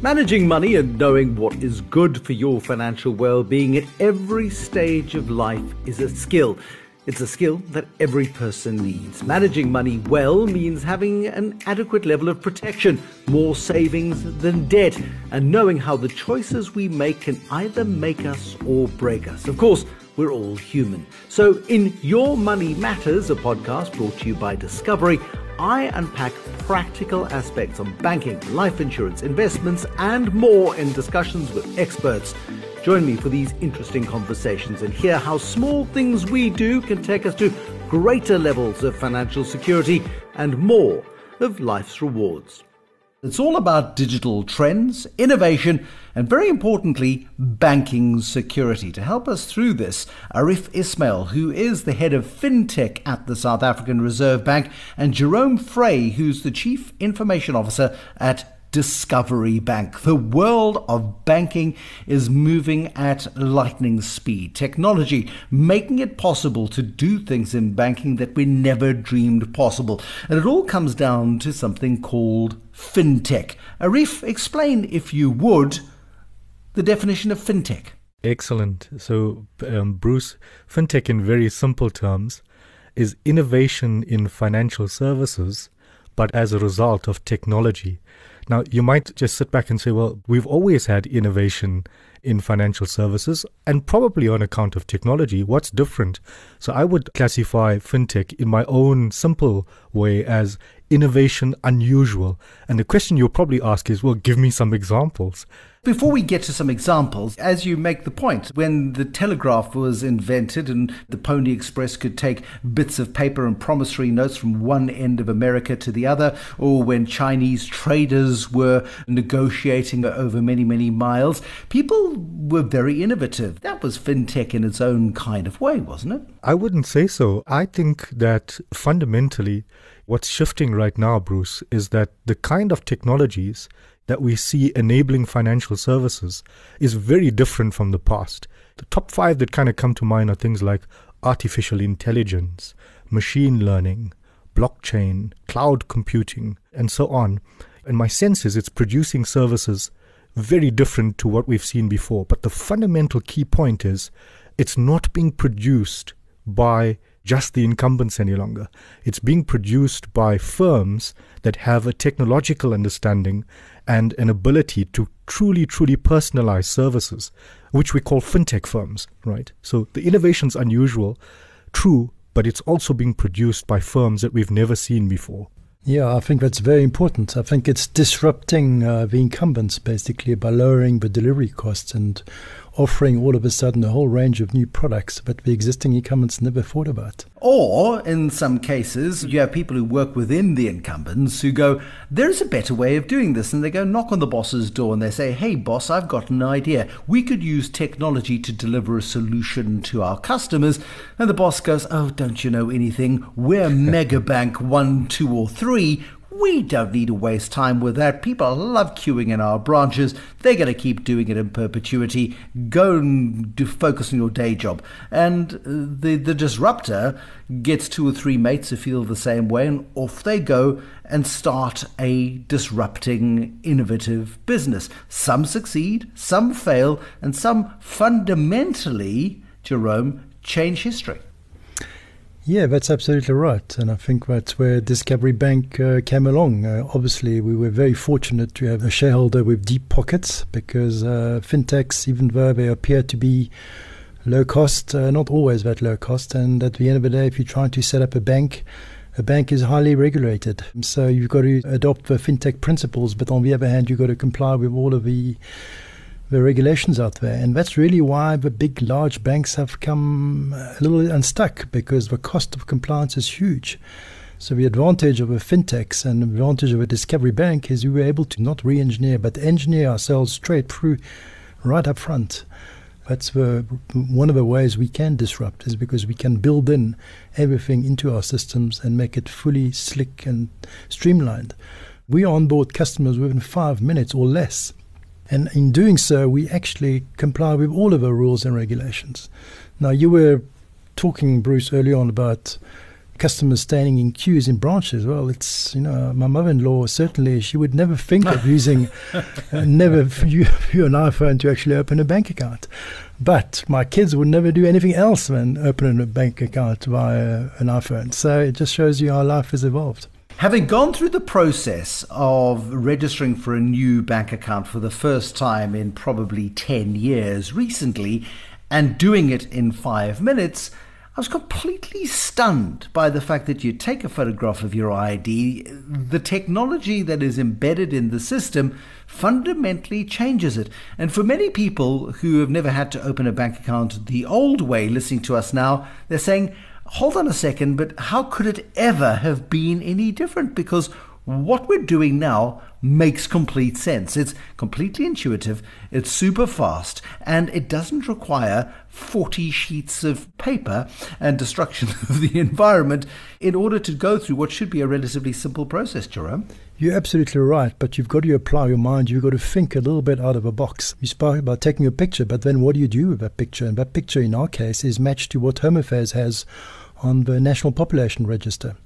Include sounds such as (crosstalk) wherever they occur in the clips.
Managing money and knowing what is good for your financial well being at every stage of life is a skill. It's a skill that every person needs. Managing money well means having an adequate level of protection, more savings than debt, and knowing how the choices we make can either make us or break us. Of course, we're all human. So, in Your Money Matters, a podcast brought to you by Discovery, I unpack practical aspects on banking, life insurance, investments, and more in discussions with experts. Join me for these interesting conversations and hear how small things we do can take us to greater levels of financial security and more of life's rewards. It's all about digital trends, innovation, and very importantly, banking security. To help us through this, Arif Ismail, who is the head of fintech at the South African Reserve Bank, and Jerome Frey, who's the chief information officer at Discovery Bank. The world of banking is moving at lightning speed. Technology making it possible to do things in banking that we never dreamed possible. And it all comes down to something called fintech. Arif, explain, if you would, the definition of fintech. Excellent. So, um, Bruce, fintech in very simple terms is innovation in financial services, but as a result of technology. Now, you might just sit back and say, well, we've always had innovation in financial services and probably on account of technology. What's different? So I would classify fintech in my own simple way as innovation unusual. And the question you'll probably ask is, well, give me some examples. Before we get to some examples, as you make the point, when the telegraph was invented and the Pony Express could take bits of paper and promissory notes from one end of America to the other, or when Chinese traders were negotiating over many, many miles, people were very innovative. That was fintech in its own kind of way, wasn't it? I wouldn't say so. I think that fundamentally, what's shifting right now, Bruce, is that the kind of technologies that we see enabling financial services is very different from the past. The top five that kind of come to mind are things like artificial intelligence, machine learning, blockchain, cloud computing, and so on. And my sense is it's producing services very different to what we've seen before. But the fundamental key point is it's not being produced by just the incumbents any longer. It's being produced by firms that have a technological understanding and an ability to truly, truly personalize services, which we call fintech firms, right? So the innovation's unusual, true, but it's also being produced by firms that we've never seen before. Yeah, I think that's very important. I think it's disrupting uh, the incumbents basically by lowering the delivery costs and offering all of a sudden a whole range of new products that the existing incumbents never thought about. Or, in some cases, you have people who work within the incumbents who go, There's a better way of doing this. And they go knock on the boss's door and they say, Hey, boss, I've got an idea. We could use technology to deliver a solution to our customers. And the boss goes, Oh, don't you know anything? We're (laughs) Megabank 1, 2, or 3. We don't need to waste time with that. People love queuing in our branches. They're going to keep doing it in perpetuity. Go and do, focus on your day job. And uh, the, the disruptor gets two or three mates who feel the same way, and off they go and start a disrupting, innovative business. Some succeed, some fail, and some fundamentally, Jerome, change history. Yeah, that's absolutely right. And I think that's where Discovery Bank uh, came along. Uh, obviously, we were very fortunate to have a shareholder with deep pockets because uh, fintechs, even though they appear to be low cost, uh, not always that low cost. And at the end of the day, if you're trying to set up a bank, a bank is highly regulated. So you've got to adopt the fintech principles, but on the other hand, you've got to comply with all of the the regulations out there. And that's really why the big, large banks have come a little unstuck because the cost of compliance is huge. So the advantage of a fintechs and the advantage of a discovery bank is we were able to not re-engineer but engineer ourselves straight through right up front. That's the, one of the ways we can disrupt is because we can build in everything into our systems and make it fully slick and streamlined. We onboard customers within five minutes or less. And in doing so, we actually comply with all of our rules and regulations. Now, you were talking, Bruce, earlier on about customers standing in queues in branches. Well, it's, you know, my mother in law certainly, she would never think of (laughs) using, uh, never (laughs) view, view an iPhone to actually open a bank account. But my kids would never do anything else than opening a bank account via an iPhone. So it just shows you how life has evolved. Having gone through the process of registering for a new bank account for the first time in probably 10 years recently and doing it in five minutes, I was completely stunned by the fact that you take a photograph of your ID, the technology that is embedded in the system fundamentally changes it. And for many people who have never had to open a bank account the old way, listening to us now, they're saying, hold on a second, but how could it ever have been any different? Because what we're doing now makes complete sense. It's completely intuitive, it's super fast, and it doesn't require 40 sheets of paper and destruction (laughs) of the environment in order to go through what should be a relatively simple process, Jerome. You're absolutely right, but you've got to apply your mind. You've got to think a little bit out of a box. You spoke about taking a picture, but then what do you do with that picture? And that picture, in our case, is matched to what Home Affairs has on the National Population Register.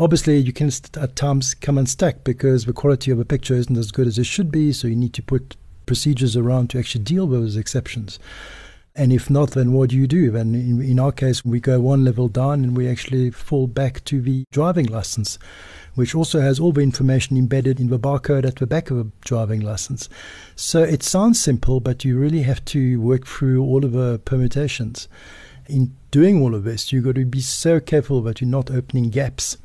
Obviously, you can at times come unstuck because the quality of a picture isn't as good as it should be, so you need to put procedures around to actually deal with those exceptions. And if not, then what do you do? Then in, in, our case, we go one level down and we actually fall back to the driving license, which also has all the information embedded in the barcode at the back of a driving license. So it sounds simple, but you really have to work through all of the permutations. In doing all of this, you've got to be so careful that you're not opening gaps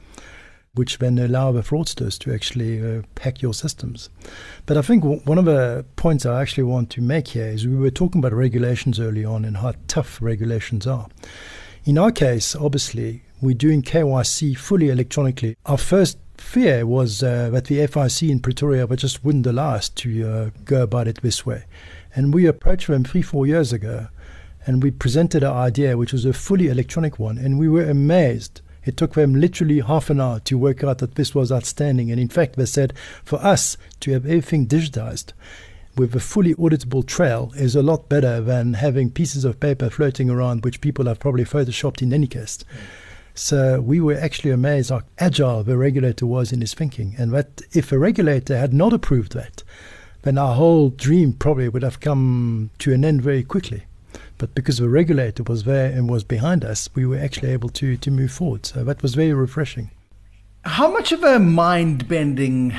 which then allow the fraudsters to actually uh, hack your systems. But I think w- one of the points I actually want to make here is we were talking about regulations early on and how tough regulations are. In our case, obviously, we're doing KYC fully electronically. Our first fear was uh, that the FIC in Pretoria would just wouldn't allow us to uh, go about it this way. And we approached them three, four years ago, and we presented our idea, which was a fully electronic one, and we were amazed it took them literally half an hour to work out that this was outstanding. And in fact, they said for us to have everything digitized with a fully auditable trail is a lot better than having pieces of paper floating around, which people have probably photoshopped in any case. Mm. So we were actually amazed how agile the regulator was in his thinking. And that if a regulator had not approved that, then our whole dream probably would have come to an end very quickly. But because the regulator was there and was behind us, we were actually able to, to move forward. So that was very refreshing. How much of a mind bending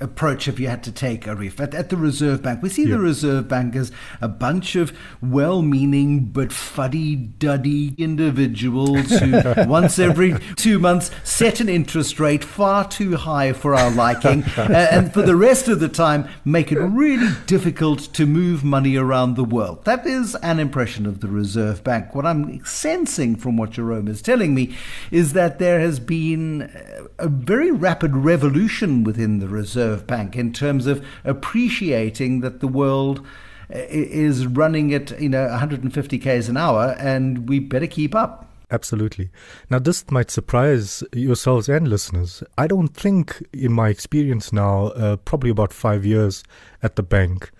approach have you had to take, Arif? At, at the Reserve Bank, we see yeah. the Reserve Bank as a bunch of well meaning but fuddy duddy individuals who (laughs) once every two months set an interest rate far too high for our liking, (laughs) uh, and for the rest of the time make it really difficult to move money around the world. That is an impression of the Reserve Bank. What I'm sensing from what Jerome is telling me is that there has been a very rapid revolution within the Reserve Reserve Bank in terms of appreciating that the world uh, is running at you know 150 k's an hour, and we better keep up. Absolutely. Now, this might surprise yourselves and listeners. I don't think, in my experience now, uh, probably about five years at the bank,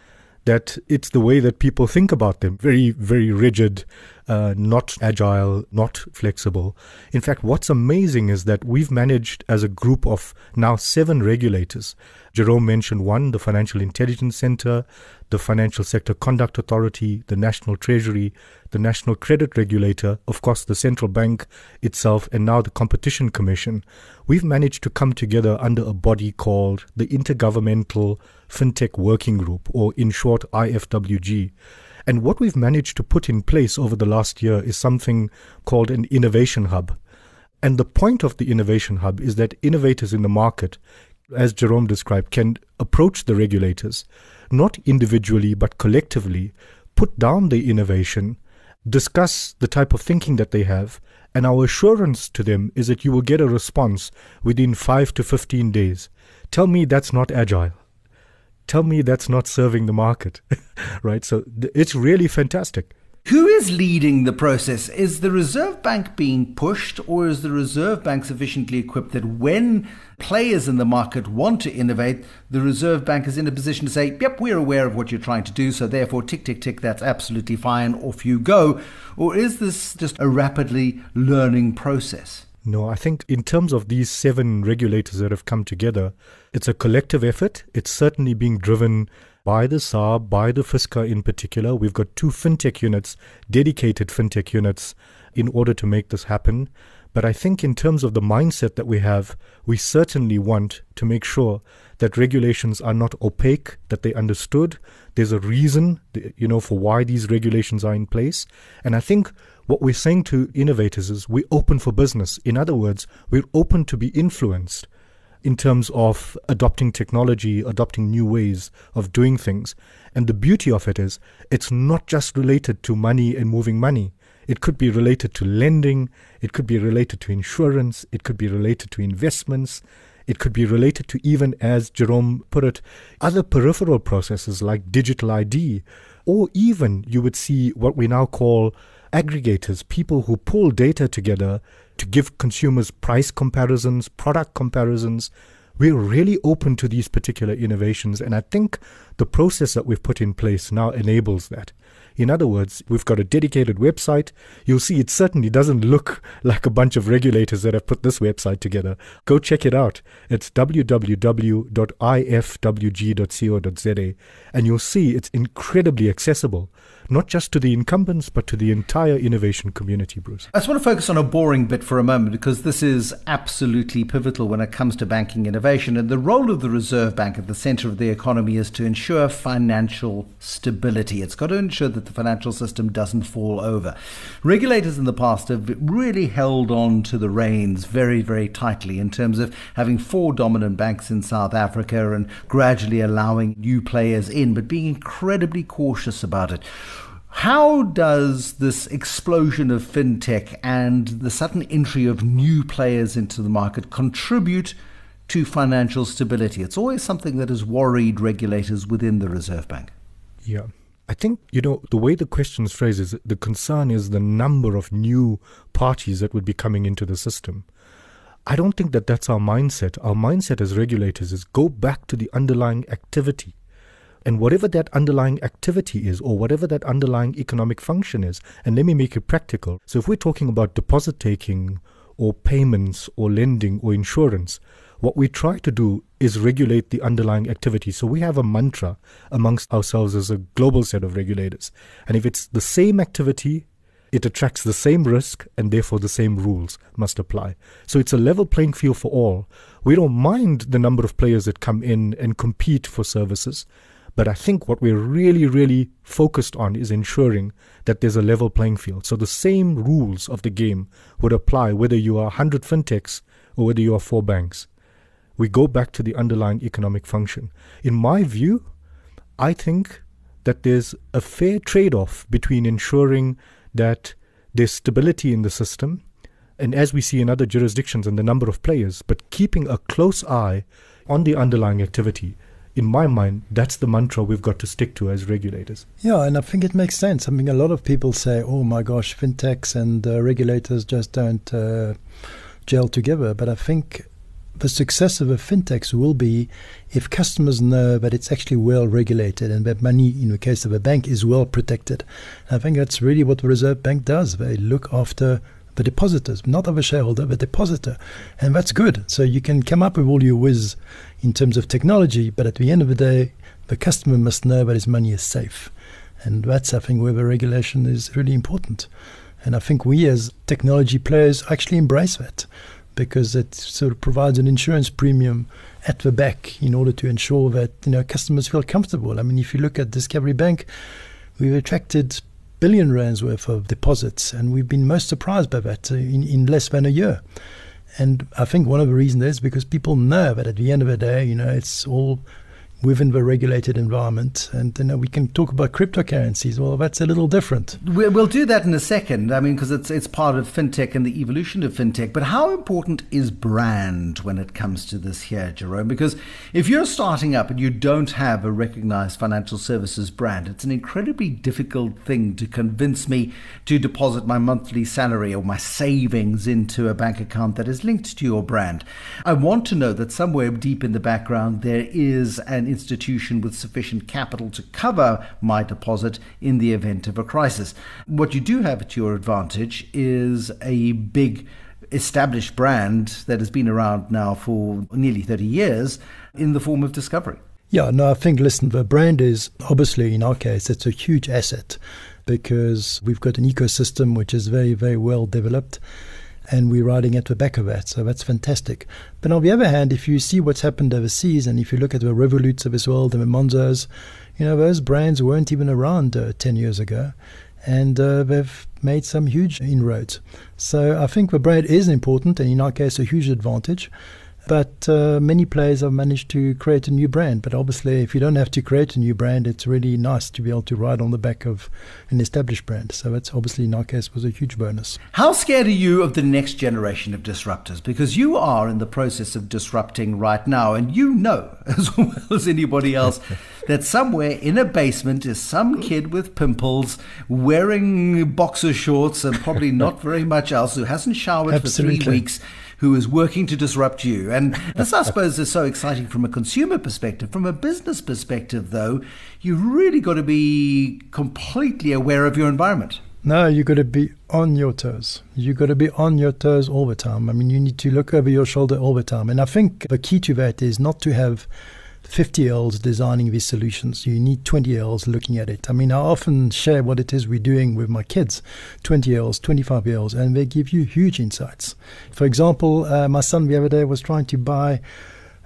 that it's the way that people think about them very, very rigid, uh, not agile, not flexible. In fact, what's amazing is that we've managed as a group of now seven regulators. Jerome mentioned one, the Financial Intelligence Center, the Financial Sector Conduct Authority, the National Treasury, the National Credit Regulator, of course, the central bank itself, and now the Competition Commission. We've managed to come together under a body called the Intergovernmental FinTech Working Group, or in short, IFWG. And what we've managed to put in place over the last year is something called an innovation hub. And the point of the innovation hub is that innovators in the market, as Jerome described, can approach the regulators, not individually but collectively, put down the innovation, discuss the type of thinking that they have, and our assurance to them is that you will get a response within 5 to 15 days. Tell me that's not agile tell me that's not serving the market, (laughs) right? So it's really fantastic. Who is leading the process? Is the Reserve Bank being pushed, or is the Reserve Bank sufficiently equipped that when players in the market want to innovate, the Reserve Bank is in a position to say, Yep, we're aware of what you're trying to do, so therefore, tick, tick, tick, that's absolutely fine, off you go? Or is this just a rapidly learning process? No, I think in terms of these seven regulators that have come together, it's a collective effort. It's certainly being driven by the SARB, by the FSCA in particular. We've got two fintech units, dedicated fintech units, in order to make this happen. But I think in terms of the mindset that we have, we certainly want to make sure that regulations are not opaque, that they understood. There's a reason, you know, for why these regulations are in place. And I think what we're saying to innovators is we're open for business. In other words, we're open to be influenced in terms of adopting technology, adopting new ways of doing things. And the beauty of it is it's not just related to money and moving money. It could be related to lending, it could be related to insurance, it could be related to investments, it could be related to even, as Jerome put it, other peripheral processes like digital ID, or even you would see what we now call aggregators, people who pull data together to give consumers price comparisons, product comparisons. We're really open to these particular innovations, and I think the process that we've put in place now enables that. In other words, we've got a dedicated website. You'll see it certainly doesn't look (laughs) like a bunch of regulators that have put this website together. Go check it out. It's www.ifwg.co.za, and you'll see it's incredibly accessible not just to the incumbents, but to the entire innovation community, Bruce. I just want to focus on a boring bit for a moment because this is absolutely pivotal when it comes to banking innovation. And the role of the Reserve Bank at the center of the economy is to ensure financial stability. It's got to ensure that the financial system doesn't fall over. Regulators in the past have really held on to the reins very, very tightly in terms of having four dominant banks in South Africa and gradually allowing new players in, but being incredibly cautious about it. How does this explosion of fintech and the sudden entry of new players into the market contribute to financial stability? It's always something that has worried regulators within the Reserve Bank. Yeah. I think, you know, the way the question is phrased is the concern is the number of new parties that would be coming into the system. I don't think that that's our mindset. Our mindset as regulators is go back to the underlying activity and whatever that underlying activity is, or whatever that underlying economic function is, and let me make it practical. So, if we're talking about deposit taking, or payments, or lending, or insurance, what we try to do is regulate the underlying activity. So, we have a mantra amongst ourselves as a global set of regulators. And if it's the same activity, it attracts the same risk and therefore the same rules must apply. So it's a level playing field for all. We don't mind the number of players that come in and compete for services. But I think what we're really, really focused on is ensuring that there's a level playing field. So the same rules of the game would apply whether you are 100 fintechs or whether you are four banks. We go back to the underlying economic function. In my view, I think that there's a fair trade off between ensuring that there's stability in the system, and as we see in other jurisdictions and the number of players, but keeping a close eye on the underlying activity in my mind, that's the mantra we've got to stick to as regulators. Yeah, and I think it makes sense. I mean, a lot of people say, oh my gosh, fintechs and uh, regulators just don't uh, gel together. But I think the success of a fintechs will be if customers know that it's actually well regulated and that money, in the case of a bank, is well protected. I think that's really what the Reserve Bank does. They look after the depositors, not of a shareholder, the depositor. And that's good. So you can come up with all your whiz in terms of technology, but at the end of the day, the customer must know that his money is safe. And that's, I think, where the regulation is really important. And I think we as technology players actually embrace that because it sort of provides an insurance premium at the back in order to ensure that you know customers feel comfortable. I mean, if you look at Discovery Bank, we've attracted billion rands worth of deposits, and we've been most surprised by that uh, in, in less than a year. And I think one of the reasons is because people know that at the end of the day, you know, it's all within the regulated environment. And you know, we can talk about cryptocurrencies. Well, that's a little different. We'll do that in a second. I mean, because it's it's part of fintech and the evolution of fintech. But how important is brand when it comes to this here, Jerome? Because if you're starting up and you don't have a recognized financial services brand, it's an incredibly difficult thing to convince me to deposit my monthly salary or my savings into a bank account that is linked to your brand. I want to know that somewhere deep in the background there is an institution with sufficient capital to cover my deposit in the event of a crisis. What you do have at your advantage is a big established brand that has been around now for nearly 30 years in the form of Discovery. Yeah, no, I think, listen, the brand is obviously, in our case, it's a huge asset because we've got an ecosystem which is very, very well developed and we're riding at the back of that. So that's fantastic. But on the other hand, if you see what's happened overseas and if you look at the Revoluts of this world and the Monzos, you know, those brands weren't even around uh, 10 years ago and uh, they've made some huge inroads. So I think the brand is important and in our case a huge advantage. But uh, many players have managed to create a new brand. But obviously, if you don't have to create a new brand, it's really nice to be able to ride on the back of an established brand. So that's obviously, in our case, was a huge bonus. How scared are you of the next generation of disruptors? Because you are in the process of disrupting right now, and you know (laughs) as well as anybody else (laughs) that somewhere in a basement is some kid with pimples wearing boxer shorts and probably not very much else who hasn't showered Absolutely. for three weeks who is working to disrupt you. And this, I suppose, is so exciting from a consumer perspective. From a business perspective, though, you've really got to be completely aware of your environment. No, you've got to be on your toes. You've got to be on your toes all the time. I mean, you need to look over your shoulder all the time. And I think the key to that is not to have 50 year designing these solutions. You need 20 year looking at it. I mean, I often share what it is we're doing with my kids 20 year olds, 25 year and they give you huge insights. For example, uh, my son the other day was trying to buy.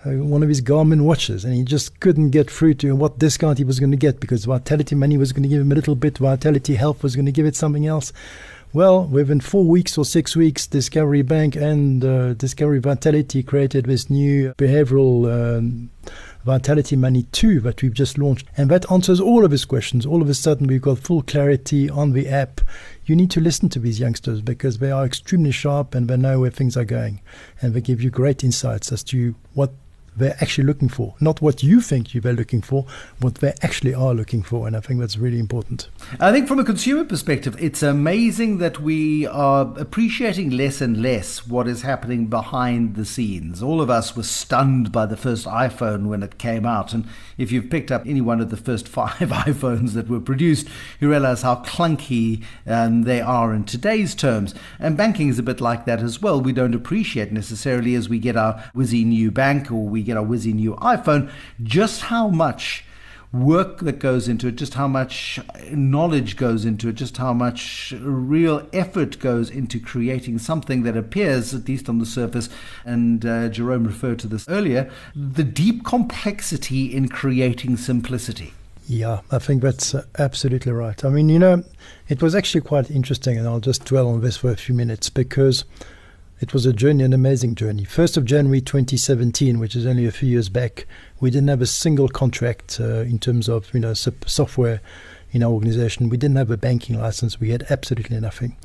Uh, one of his Garmin watches, and he just couldn't get through to what discount he was going to get because Vitality Money was going to give him a little bit, Vitality Health was going to give it something else. Well, within four weeks or six weeks, Discovery Bank and uh, Discovery Vitality created this new behavioral um, Vitality Money 2 that we've just launched. And that answers all of his questions. All of a sudden, we've got full clarity on the app. You need to listen to these youngsters because they are extremely sharp and they know where things are going. And they give you great insights as to what they're actually looking for, not what you think you are looking for, what they actually are looking for. And I think that's really important. I think from a consumer perspective, it's amazing that we are appreciating less and less what is happening behind the scenes. All of us were stunned by the first iPhone when it came out. And if you've picked up any one of the first (laughs) five iPhones that were produced, you realize how clunky um, they are in today's terms. And banking is a bit like that as well. We don't appreciate necessarily as we get our whizzy new bank or we get our whizzy new iPhone just how much work that goes into it, just how much knowledge goes into it, just how much real effort goes into creating something that appears, at least on the surface, and uh, Jerome referred to this earlier, the deep complexity in creating simplicity. Yeah, I think that's uh, absolutely right. I mean, you know, it was actually quite interesting, and I'll just dwell on this for a few minutes because it was a journey, an amazing journey. 1st of January 2017, which is only a few years back, we didn't have a single contract uh, in terms of you know software in our organization. We didn't have a banking license. We had absolutely nothing.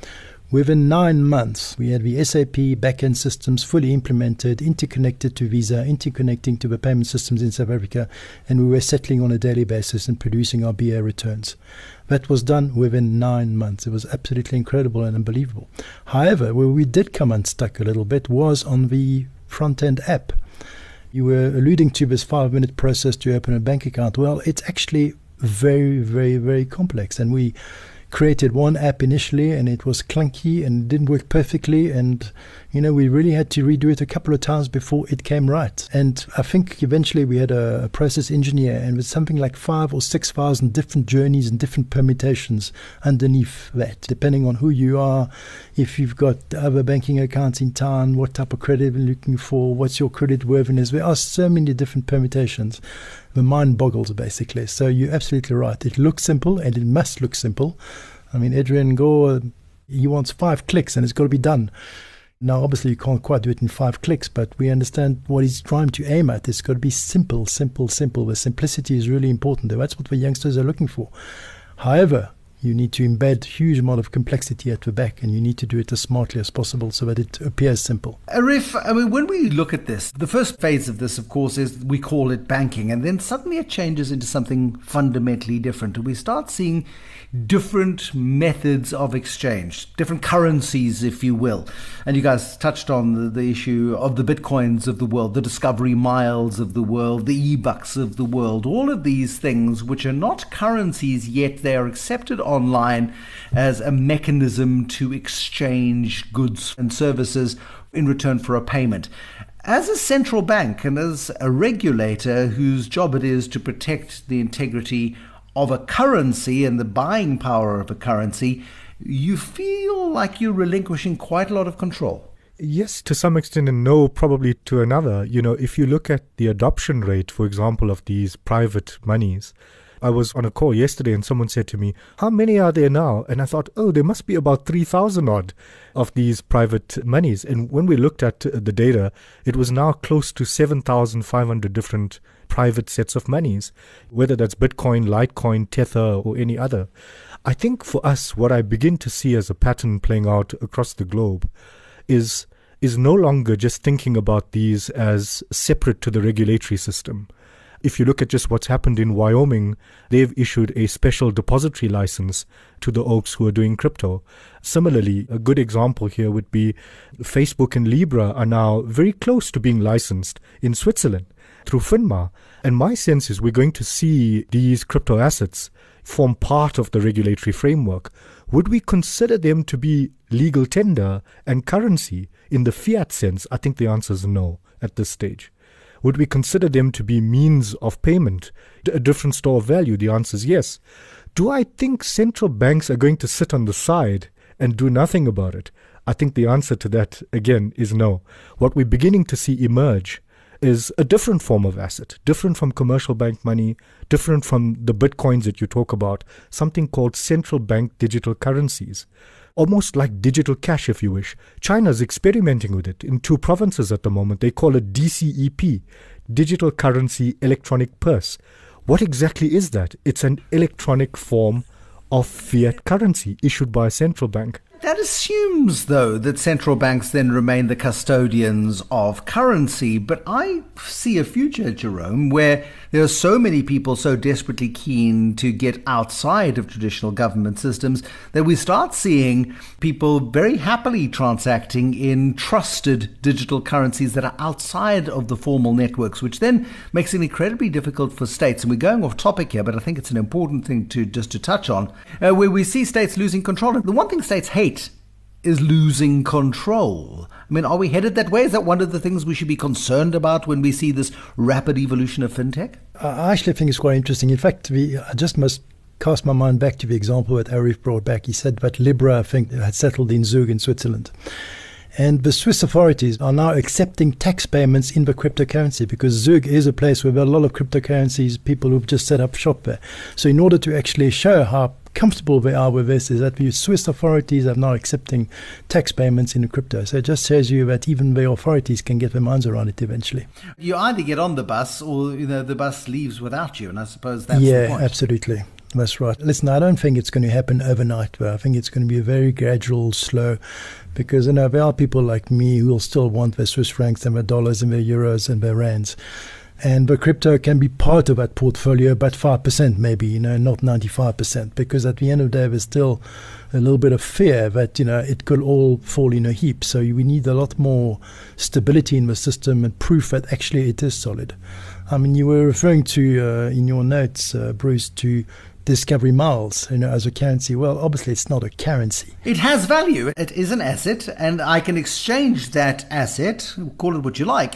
Within nine months, we had the SAP backend systems fully implemented, interconnected to Visa, interconnecting to the payment systems in South Africa, and we were settling on a daily basis and producing our BA returns. That was done within nine months. It was absolutely incredible and unbelievable. However, where we did come unstuck a little bit was on the front end app. You were alluding to this five minute process to open a bank account. Well, it's actually very, very, very complex. And we created one app initially and it was clunky and didn't work perfectly and you know we really had to redo it a couple of times before it came right and i think eventually we had a, a process engineer and with something like five or six thousand different journeys and different permutations underneath that depending on who you are if you've got other banking accounts in town what type of credit you're looking for what's your credit worthiness there are so many different permutations the mind boggles basically. So you're absolutely right. It looks simple and it must look simple. I mean, Adrian Gore, uh, he wants five clicks and it's got to be done. Now, obviously, you can't quite do it in five clicks, but we understand what he's trying to aim at. It's got to be simple, simple, simple. The simplicity is really important. That's what the youngsters are looking for. However, you need to embed huge amount of complexity at the back and you need to do it as smartly as possible so that it appears simple. Arif, I mean, when we look at this, the first phase of this, of course, is we call it banking, and then suddenly it changes into something fundamentally different. And we start seeing different methods of exchange, different currencies, if you will. And you guys touched on the, the issue of the bitcoins of the world, the discovery miles of the world, the e bucks of the world, all of these things which are not currencies yet, they are accepted on online as a mechanism to exchange goods and services in return for a payment. As a central bank and as a regulator whose job it is to protect the integrity of a currency and the buying power of a currency, you feel like you're relinquishing quite a lot of control. Yes, to some extent, and no, probably to another. You know, if you look at the adoption rate, for example, of these private monies, I was on a call yesterday and someone said to me, How many are there now? And I thought, Oh, there must be about 3,000 odd of these private monies. And when we looked at uh, the data, it was now close to 7,500 different private sets of monies, whether that's Bitcoin, Litecoin, Tether, or any other. I think for us, what I begin to see as a pattern playing out across the globe is is no longer just thinking about these as separate to the regulatory system. If you look at just what's happened in Wyoming, they've issued a special depository license to the Oaks who are doing crypto. Similarly, a good example here would be Facebook and Libra are now very close to being licensed in Switzerland through FINMA. And my sense is we're going to see these crypto assets form part of the regulatory framework. Would we consider them to be legal tender and currency in the fiat sense? I think the answer is no at this stage. Would we consider them to be means of payment, a different store of value? The answer is yes. Do I think central banks are going to sit on the side and do nothing about it? I think the answer to that, again, is no. What we're beginning to see emerge is a different form of asset, different from commercial bank money, different from the bitcoins that you talk about, something called central bank digital currencies. Almost like digital cash, if you wish. China's experimenting with it in two provinces at the moment. They call it DCEP, Digital Currency Electronic Purse. What exactly is that? It's an electronic form of fiat currency issued by a central bank. That assumes, though, that central banks then remain the custodians of currency. But I see a future, Jerome, where there are so many people so desperately keen to get outside of traditional government systems that we start seeing people very happily transacting in trusted digital currencies that are outside of the formal networks, which then makes it incredibly difficult for states. And we're going off topic here, but I think it's an important thing to just to touch on, uh, where we see states losing control. The one thing states hate is losing control. I mean, are we headed that way? Is that one of the things we should be concerned about when we see this rapid evolution of fintech? I actually think it's quite interesting. In fact, we, I just must cast my mind back to the example that Arif brought back. He said that Libra, I think, had settled in Zug in Switzerland. And the Swiss authorities are now accepting tax payments in the cryptocurrency because Zug is a place where there are a lot of cryptocurrencies, people who've just set up shop there. So, in order to actually show how comfortable they are with this, is that the Swiss authorities are now accepting tax payments in crypto. So, it just shows you that even the authorities can get their minds around it eventually. You either get on the bus or you know the bus leaves without you, and I suppose that's yeah, absolutely. That's right. Listen, I don't think it's going to happen overnight, but I think it's going to be a very gradual, slow, because you know there are people like me who will still want their Swiss francs and their dollars and their euros and their rands. And the crypto can be part of that portfolio, but 5% maybe, you know, not 95%, because at the end of the day, there's still a little bit of fear that, you know, it could all fall in a heap. So we need a lot more stability in the system and proof that actually it is solid. I mean, you were referring to, uh, in your notes, uh, Bruce, to Discovery Miles, you know, as a currency. Well, obviously, it's not a currency. It has value. It is an asset, and I can exchange that asset, call it what you like,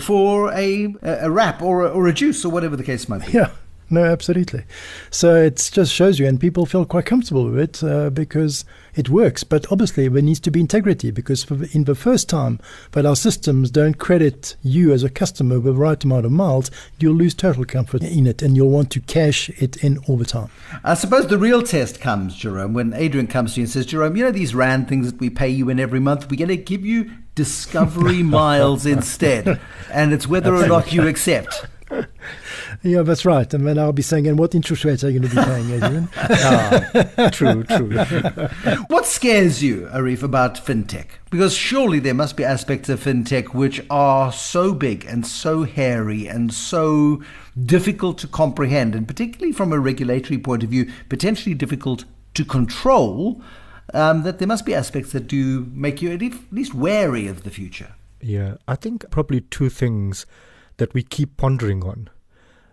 for a a wrap or a, or a juice or whatever the case might be. Yeah. No, absolutely. So it just shows you, and people feel quite comfortable with it uh, because it works. But obviously, there needs to be integrity because the, in the first time that our systems don't credit you as a customer with the right amount of miles, you'll lose total comfort in it and you'll want to cash it in all the time. I suppose the real test comes, Jerome, when Adrian comes to you and says, Jerome, you know these RAND things that we pay you in every month? We're going to give you discovery (laughs) miles instead. And it's whether or not you accept. (laughs) Yeah, that's right. And then I'll be saying, and what interest rates are you going to be paying, Adrian? ah, true, true. (laughs) what scares you, Arif, about fintech? Because surely there must be aspects of fintech which are so big and so hairy and so difficult to comprehend, and particularly from a regulatory point of view, potentially difficult to control. Um, that there must be aspects that do make you at least wary of the future. Yeah, I think probably two things that we keep pondering on.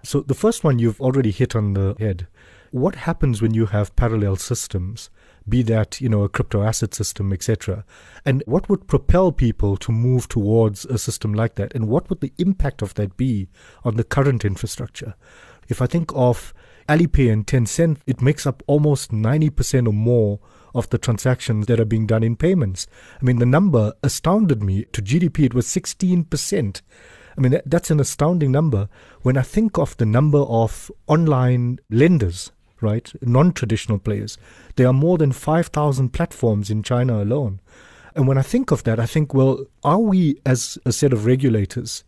So the first one you've already hit on the head. what happens when you have parallel systems? be that you know a crypto asset system, etc. And what would propel people to move towards a system like that? And what would the impact of that be on the current infrastructure? If I think of Alipay and Tencent, it makes up almost 90% or more of the transactions that are being done in payments. I mean, the number astounded me. To GDP, it was 16%. I mean, that's an astounding number. When I think of the number of online lenders right? Non traditional players. There are more than 5,000 platforms in China alone. And when I think of that, I think, well, are we as a set of regulators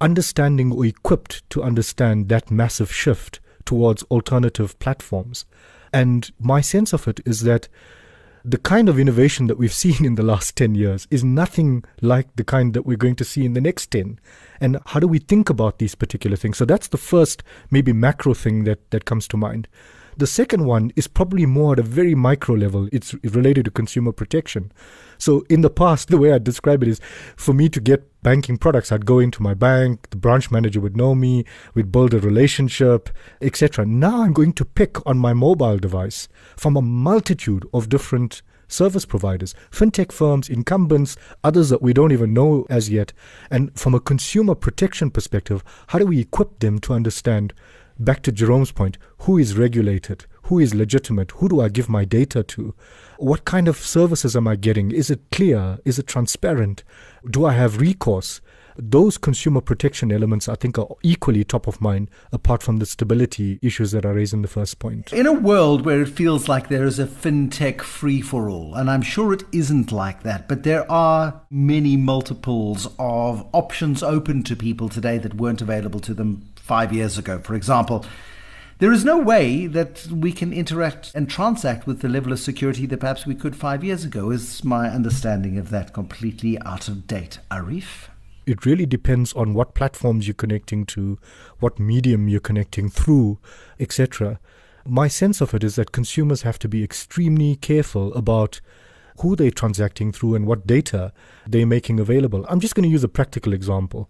understanding or equipped to understand that massive shift towards alternative platforms? And my sense of it is that the kind of innovation that we've (laughs) seen in the last 10 years is nothing like the kind that we're going to see in the next 10. And how do we think about these particular things? So that's the first, maybe macro thing that, that comes to mind. The second one is probably more at a very micro level. It's related to consumer protection. So in the past, (laughs) the way I describe it is for me to get banking products, I'd go into my bank, the branch manager would know me, we'd build a relationship, etc. Now I'm going to pick on my mobile device from a multitude of different service providers, fintech firms, incumbents, others that we don't even know as yet. And from a consumer protection perspective, how do we equip them to understand back to Jerome's point, who is regulated? Who is legitimate? Who do I give my data to? What kind of services am I getting? Is it clear? Is it transparent? Do I have recourse? Those consumer protection elements, I think, are equally top of mind, apart from the stability issues that I raised in the first point. In a world where it feels like there is a fintech free for all, and I'm sure it isn't like that, but there are many multiples of options open to people today that weren't available to them five years ago, for example. There is no way that we can interact and transact with the level of security that perhaps we could five years ago. Is my understanding of that completely out of date, Arif? It really depends on what platforms you're connecting to, what medium you're connecting through, etc. My sense of it is that consumers have to be extremely careful about who they're transacting through and what data they're making available. I'm just going to use a practical example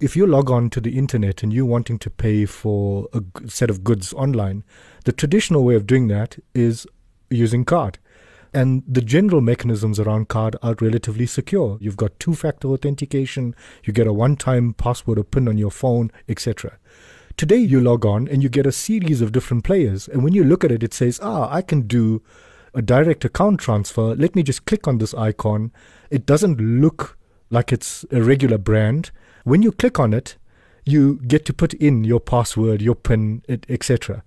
if you log on to the internet and you're wanting to pay for a set of goods online, the traditional way of doing that is using card. And the general mechanisms around card are relatively secure. You've got two factor authentication, you get a one time password or PIN on your phone, etc. Today, you log on and you get a series of different players. And when you look at it, it says, ah, I can do a direct account transfer. Let me just click on this icon. It doesn't look like it's a regular brand. When you click on it, you get to put in your password, your PIN, etc.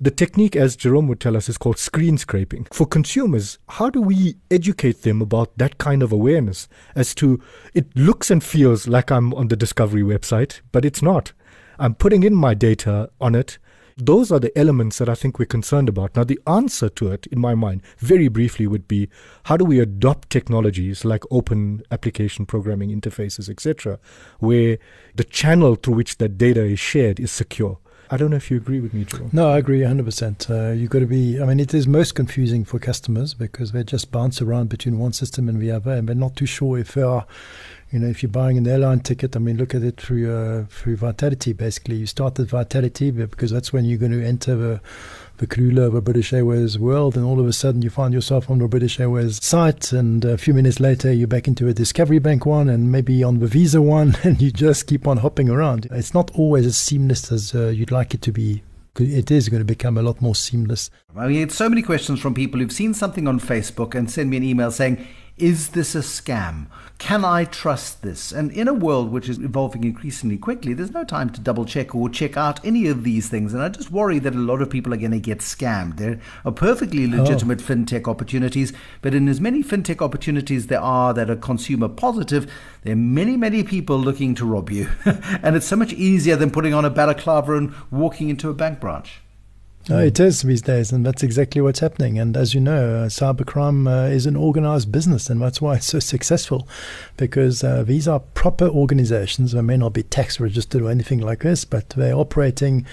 The technique, as Jerome would tell us, is called screen scraping. For consumers, how do we educate them about that kind of awareness as to it looks and feels like I'm on the Discovery website, but it's not. I'm putting in my data on it those are the elements that I think we're concerned about. Now, the answer to it, in my mind, very briefly, would be how do we adopt technologies like open application programming interfaces, etc., where the channel through which that data is shared is secure. I don't know if you agree with me, Joel. No, I agree 100%. Uh, you've got to be, I mean, it is most confusing for customers because they just bounce around between one system and the other and they're not too sure if they are you know, if you're buying an airline ticket, I mean, look at it through uh, through Vitality. Basically, you start with Vitality because that's when you're going to enter the the of a British Airways world, and all of a sudden you find yourself on the British Airways site, and a few minutes later you're back into a Discovery Bank one, and maybe on the Visa one, (laughs) and you just keep on hopping around. It's not always as seamless as uh, you'd like it to be it is going to become a lot more seamless. I mean, it's so many questions from people who've seen something on Facebook and send me an email saying, is this a scam? Can I trust this? And in a world which is evolving increasingly quickly, there's no time to double check or check out any of these things. And I just worry that a lot of people are going to get scammed. There are perfectly oh. legitimate oh. fintech opportunities, but in as many fintech opportunities there are that are consumer positive, there are many, many people looking to rob you. (laughs) and it's so much easier than putting on a balaclava and walking into a bank branch. Uh, it is these days, and that's exactly what's happening. And as you know, uh, cybercrime uh, is an organized business, and that's why it's so successful, because uh, these are proper organizations. They may not be tax registered or anything like this, but they're operating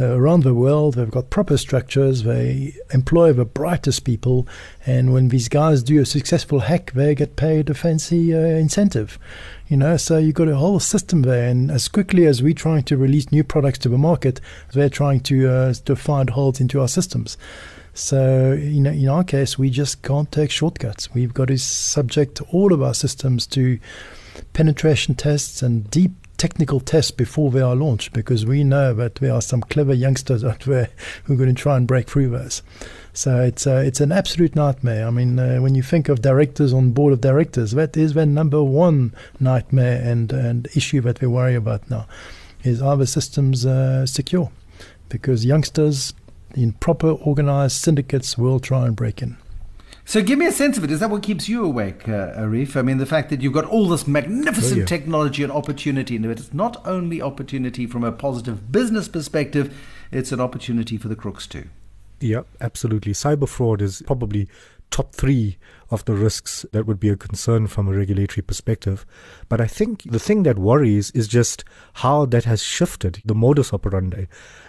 uh, around the world. They've got proper structures. They employ the brightest people. And when these guys do a successful hack, they get paid a fancy uh, incentive. You know, so you've got a whole system there. And as quickly as we're trying to release new products to the market, they're trying to, uh, to find holes into our systems. So, know, in our case, we just can't take shortcuts. We've got to subject all of our systems to penetration tests and deep technical tests before they are launched because we know that there are some clever youngsters (laughs) out there who are going to try and break through those. So it's uh, it's an absolute nightmare. I mean, uh, when you think of directors on board of directors, that is the number one nightmare and, and issue that we worry about now. Is are the systems uh, secure? Because youngsters in proper organized syndicates will try and break in. So give me a sense of it. Is that what keeps you awake, uh, Arif? I mean, the fact that you've got all this magnificent oh, yeah. technology and opportunity in it. It's not only opportunity from a positive business perspective, it's an opportunity for the crooks too. Yeah, absolutely. Cyber fraud is probably top three of the risks that would be a concern from a regulatory perspective. But I think the thing that worries is just how that has shifted the modus operandi.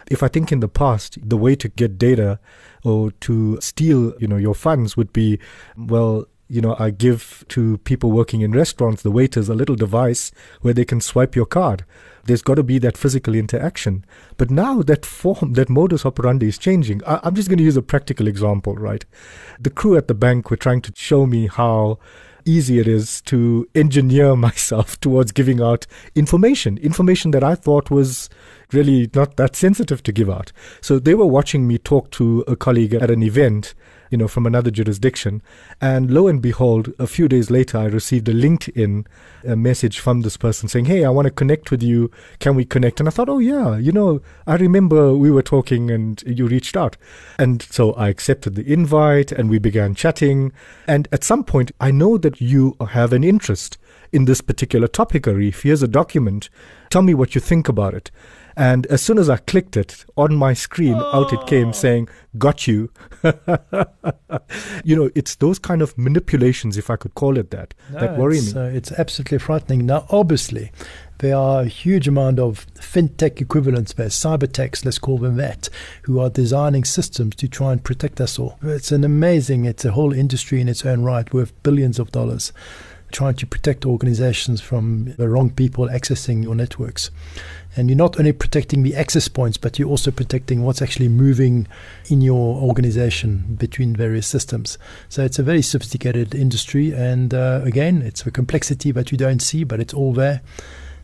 If I think in the past, the way to get data or to steal, you know, your funds would be, well, you know, I give to people working in restaurants, the waiters, a little device where they can swipe your card. There's got to be that physical interaction. But now that form, that modus operandi is changing. I, I'm just going to use a practical example, right? The crew at the bank were trying to show me how easy it is to engineer (laughs) myself towards giving out information, information that I thought was really not that sensitive to give out. So they were watching me talk to a colleague at an event you know, from another jurisdiction. And lo and behold, a few days later, I received a LinkedIn a message from this person saying, Hey, I want to connect with you. Can we connect? And I thought, Oh, yeah, you know, I remember we were talking and you reached out. And so I accepted the invite and we began chatting. And at some point, I know that you have an interest in this particular topic, Arif. Here's a document. Tell me what you think about it. And as soon as I clicked it on my screen, oh. out it came oh. saying, Got you. (laughs) you know, it's those kind of manipulations, if I could call it that, no, that worry me. Uh, it's absolutely frightening. Now, obviously, there are a huge amount of fintech equivalents there, cyber techs, let's call them that, who are designing systems to try and protect us all. It's an amazing, it's a whole industry in its own right worth billions of dollars trying to protect organizations from the wrong people accessing your networks. And you're not only protecting the access points, but you're also protecting what's actually moving in your organization between various systems. So it's a very sophisticated industry. And uh, again, it's a complexity that you don't see, but it's all there.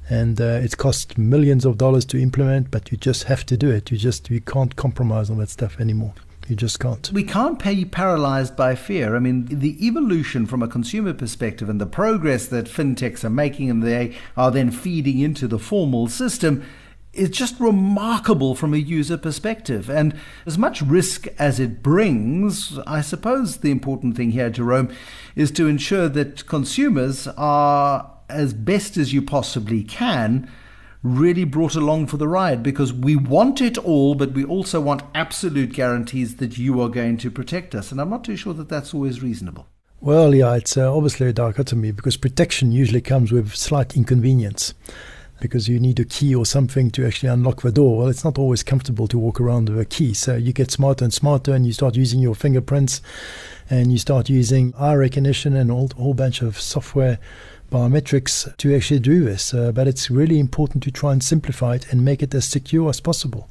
And uh, it costs millions of dollars to implement, but you just have to do it. You just you can't compromise on that stuff anymore. You just can't. We can't be paralyzed by fear. I mean, the evolution from a consumer perspective and the progress that fintechs are making and they are then feeding into the formal system is just remarkable from a user perspective. And as much risk as it brings, I suppose the important thing here, Jerome, is to ensure that consumers are as best as you possibly can really brought along for the ride because we want it all, but we also want absolute guarantees that you are going to protect us. And I'm not too sure that that's always reasonable. Well, yeah, it's uh, obviously a dichotomy because protection usually comes with slight inconvenience because you need a key or something to actually unlock the door. Well, it's not always comfortable to walk around with a key. So you get smarter and smarter and you start using your fingerprints and you start using eye recognition and a whole, bunch of software biometrics to actually do this. Uh, but it's really important to try and simplify it and make it as secure as possible.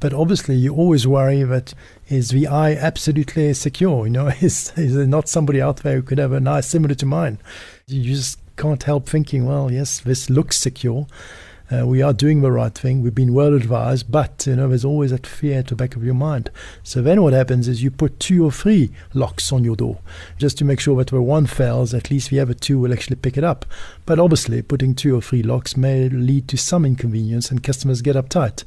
But obviously, you always worry that is the eye absolutely secure? You know, (laughs) is, is there not somebody out there who could have an eye similar to mine? You just can't help thinking, well, yes, this looks secure. Uh, we are doing the right thing. We've been well advised, but you know there's always that fear at the back of your mind. So then what happens is you put two or three locks on your door, just to make sure that where one fails, at least the other two will actually pick it up. But obviously, putting two or three locks may lead to some inconvenience, and customers get uptight.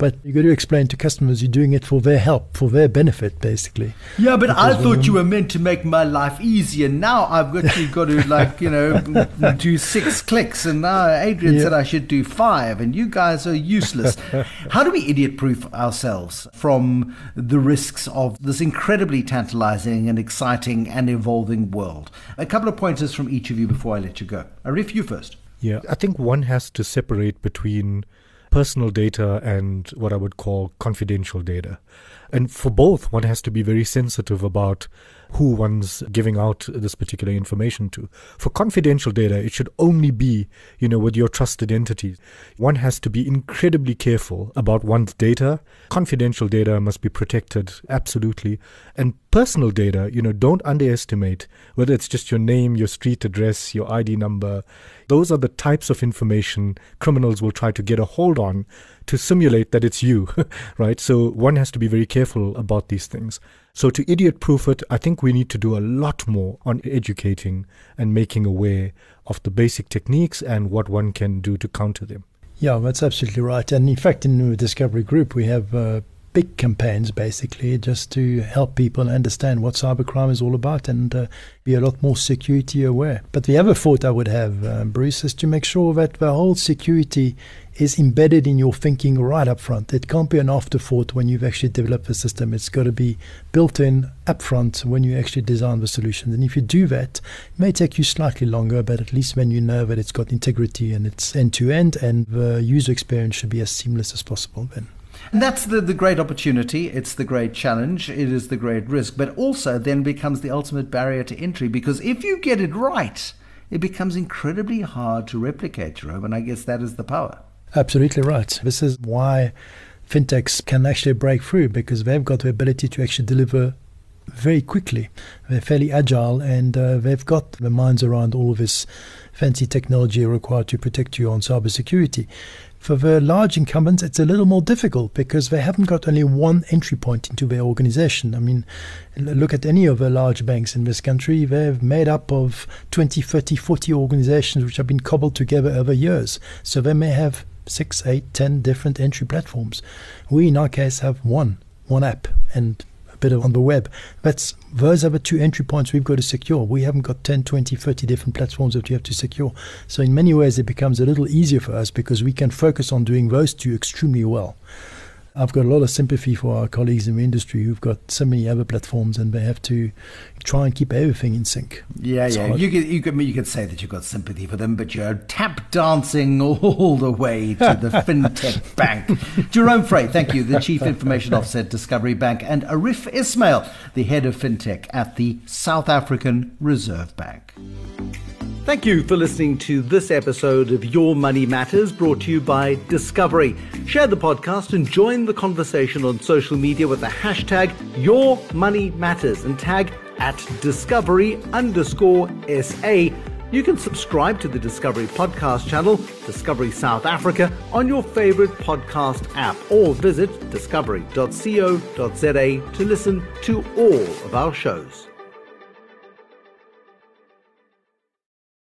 But you got to explain to customers you're doing it for their help, for their benefit, basically. Yeah, but because I thought you were meant to make my life easier. Now I've actually got to, like, you know, (laughs) do six clicks. And now Adrian yeah. said I should do five, and you guys are useless. (laughs) How do we idiot proof ourselves from the risks of this incredibly tantalizing and exciting and evolving world? A couple of pointers from each of you before I let you go. Arif, you first. Yeah, I think one has to separate between personal data and what I would call confidential data. And for both, one has to be very sensitive about who one's giving out this particular information to. For confidential data, it should only be, you know, with your trusted entities. One has to be incredibly careful about one's data. Confidential data must be protected absolutely. And personal data, you know, don't underestimate whether it's just your name, your street address, your ID number. Those are the types of information criminals will try to get a hold on to simulate that it's you, (laughs) right? So one has to be very careful about these things. So to idiot proof it, I think we need to do a lot more on educating and making aware of the basic techniques and what one can do to counter them. Yeah, that's absolutely right. And in fact, in the Discovery Group, we have uh, big campaigns basically just to help people understand what cybercrime is all about and uh, be a lot more security aware. But the other thought I would have, uh, Bruce, is to make sure that the whole security is embedded in your thinking right up front. It can't be an afterthought when you've actually developed the system. It's got to be built in up front when you actually design the solution. And if you do that, it may take you slightly longer, but at least when you know that it's got integrity and it's end to end and the user experience should be as seamless as possible then. And that's the, the great opportunity. It's the great challenge. It is the great risk. But also then becomes the ultimate barrier to entry because if you get it right, it becomes incredibly hard to replicate, Jerome. And I guess that is the power. Absolutely right. This is why fintechs can actually break through because they've got the ability to actually deliver very quickly. They're fairly agile and uh, they've got the minds around all of this fancy technology required to protect you on cybersecurity. For the large incumbents, it's a little more difficult because they haven't got only one entry point into their organization. I mean, look at any of the large banks in this country. They're made up of 20, 30, 40 organizations which have been cobbled together over years. So they may have six, eight, ten different entry platforms. We, in our case, have one, one app and bit on the web. That's those are the two entry points we've got to secure. We haven't got 10, 20, 30 different platforms that you have to secure. So in many ways, it becomes a little easier for us because we can focus on doing those two extremely well. I've got a lot of sympathy for our colleagues in the industry who've got so many other platforms and they have to try and keep everything in sync. Yeah, it's yeah. Hard. You could, you could you could say that you've got sympathy for them, but you're tap dancing all the way to the (laughs) fintech bank. Jerome Frey, thank you, the Chief Information Officer at Discovery Bank, and Arif Ismail, the head of fintech at the South African Reserve Bank. Thank you for listening to this episode of Your Money Matters brought to you by Discovery. Share the podcast and join the conversation on social media with the hashtag Your Money Matters and tag at Discovery underscore SA. You can subscribe to the Discovery Podcast channel, Discovery South Africa, on your favorite podcast app or visit discovery.co.za to listen to all of our shows.